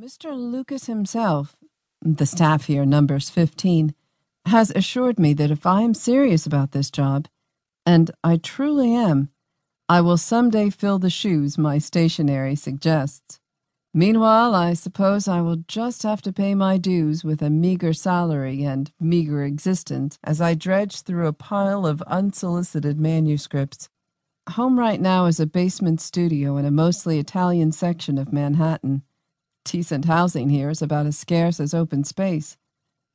Mr. Lucas himself, the staff here numbers 15, has assured me that if I am serious about this job, and I truly am, I will someday fill the shoes my stationery suggests. Meanwhile, I suppose I will just have to pay my dues with a meager salary and meager existence as I dredge through a pile of unsolicited manuscripts. Home right now is a basement studio in a mostly Italian section of Manhattan. Decent housing here is about as scarce as open space.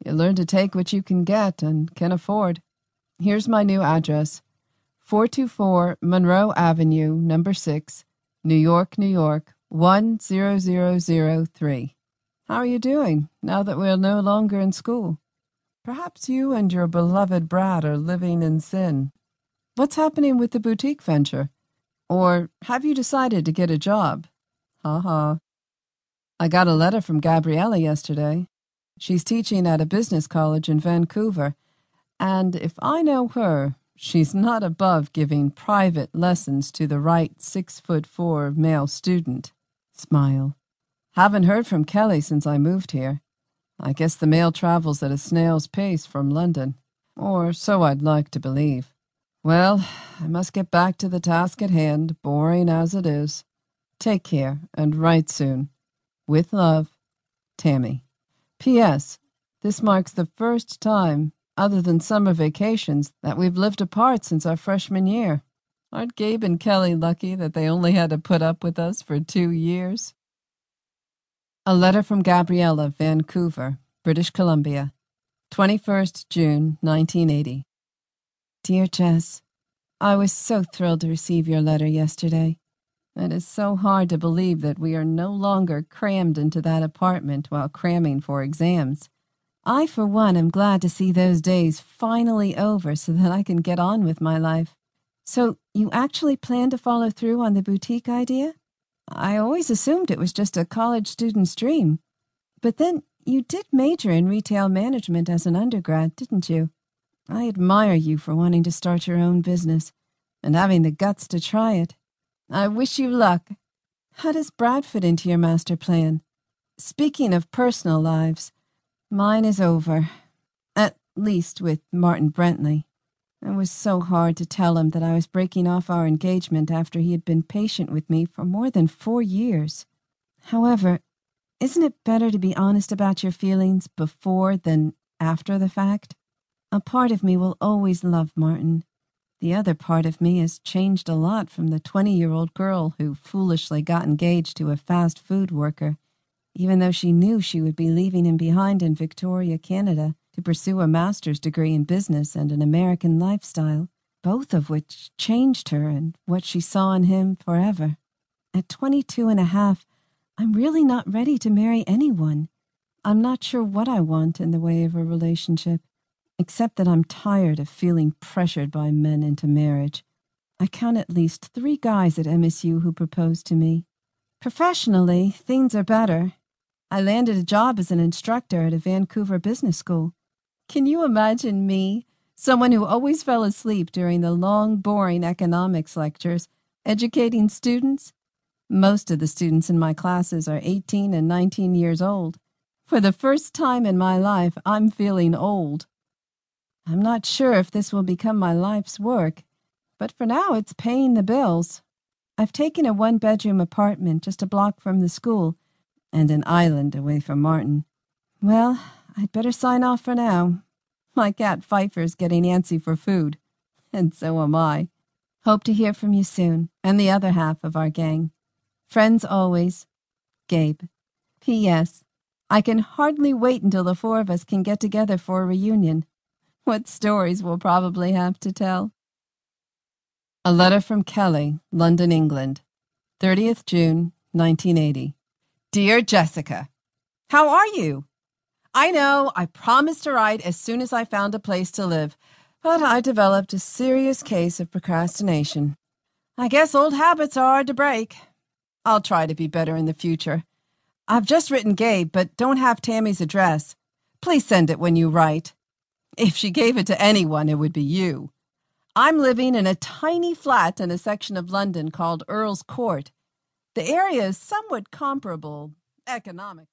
You learn to take what you can get and can afford. Here's my new address 424 Monroe Avenue, number 6, New York, New York, 10003. How are you doing now that we are no longer in school? Perhaps you and your beloved Brad are living in sin. What's happening with the boutique venture? Or have you decided to get a job? Ha ha. I got a letter from Gabriella yesterday. She's teaching at a business college in Vancouver, and if I know her, she's not above giving private lessons to the right six foot four male student. Smile. Haven't heard from Kelly since I moved here. I guess the mail travels at a snail's pace from London, or so I'd like to believe. Well, I must get back to the task at hand, boring as it is. Take care, and write soon. With love, Tammy. P.S. This marks the first time, other than summer vacations, that we've lived apart since our freshman year. Aren't Gabe and Kelly lucky that they only had to put up with us for two years? A letter from Gabriella, Vancouver, British Columbia, 21st June, 1980. Dear Jess, I was so thrilled to receive your letter yesterday. It is so hard to believe that we are no longer crammed into that apartment while cramming for exams. I, for one, am glad to see those days finally over so that I can get on with my life. So, you actually plan to follow through on the boutique idea? I always assumed it was just a college student's dream. But then you did major in retail management as an undergrad, didn't you? I admire you for wanting to start your own business and having the guts to try it. I wish you luck. How does Brad fit into your master plan? Speaking of personal lives, mine is over. At least with Martin Brentley. It was so hard to tell him that I was breaking off our engagement after he had been patient with me for more than four years. However, isn't it better to be honest about your feelings before than after the fact? A part of me will always love Martin, the other part of me has changed a lot from the 20 year old girl who foolishly got engaged to a fast food worker, even though she knew she would be leaving him behind in Victoria, Canada, to pursue a master's degree in business and an American lifestyle, both of which changed her and what she saw in him forever. At 22 and a half, I'm really not ready to marry anyone. I'm not sure what I want in the way of a relationship except that I'm tired of feeling pressured by men into marriage. I count at least three guys at MSU who proposed to me. Professionally, things are better. I landed a job as an instructor at a Vancouver business school. Can you imagine me, someone who always fell asleep during the long, boring economics lectures, educating students? Most of the students in my classes are 18 and 19 years old. For the first time in my life, I'm feeling old. I'm not sure if this will become my life's work, but for now it's paying the bills. I've taken a one bedroom apartment just a block from the school and an island away from Martin. Well, I'd better sign off for now. My cat Pfeiffer's getting antsy for food, and so am I. Hope to hear from you soon, and the other half of our gang. Friends always, Gabe. P.S. I can hardly wait until the four of us can get together for a reunion. What stories we'll probably have to tell. A letter from Kelly, London, England, 30th June, 1980. Dear Jessica, How are you? I know I promised to write as soon as I found a place to live, but I developed a serious case of procrastination. I guess old habits are hard to break. I'll try to be better in the future. I've just written Gabe, but don't have Tammy's address. Please send it when you write. If she gave it to anyone, it would be you. I'm living in a tiny flat in a section of London called Earl's Court. The area is somewhat comparable economic.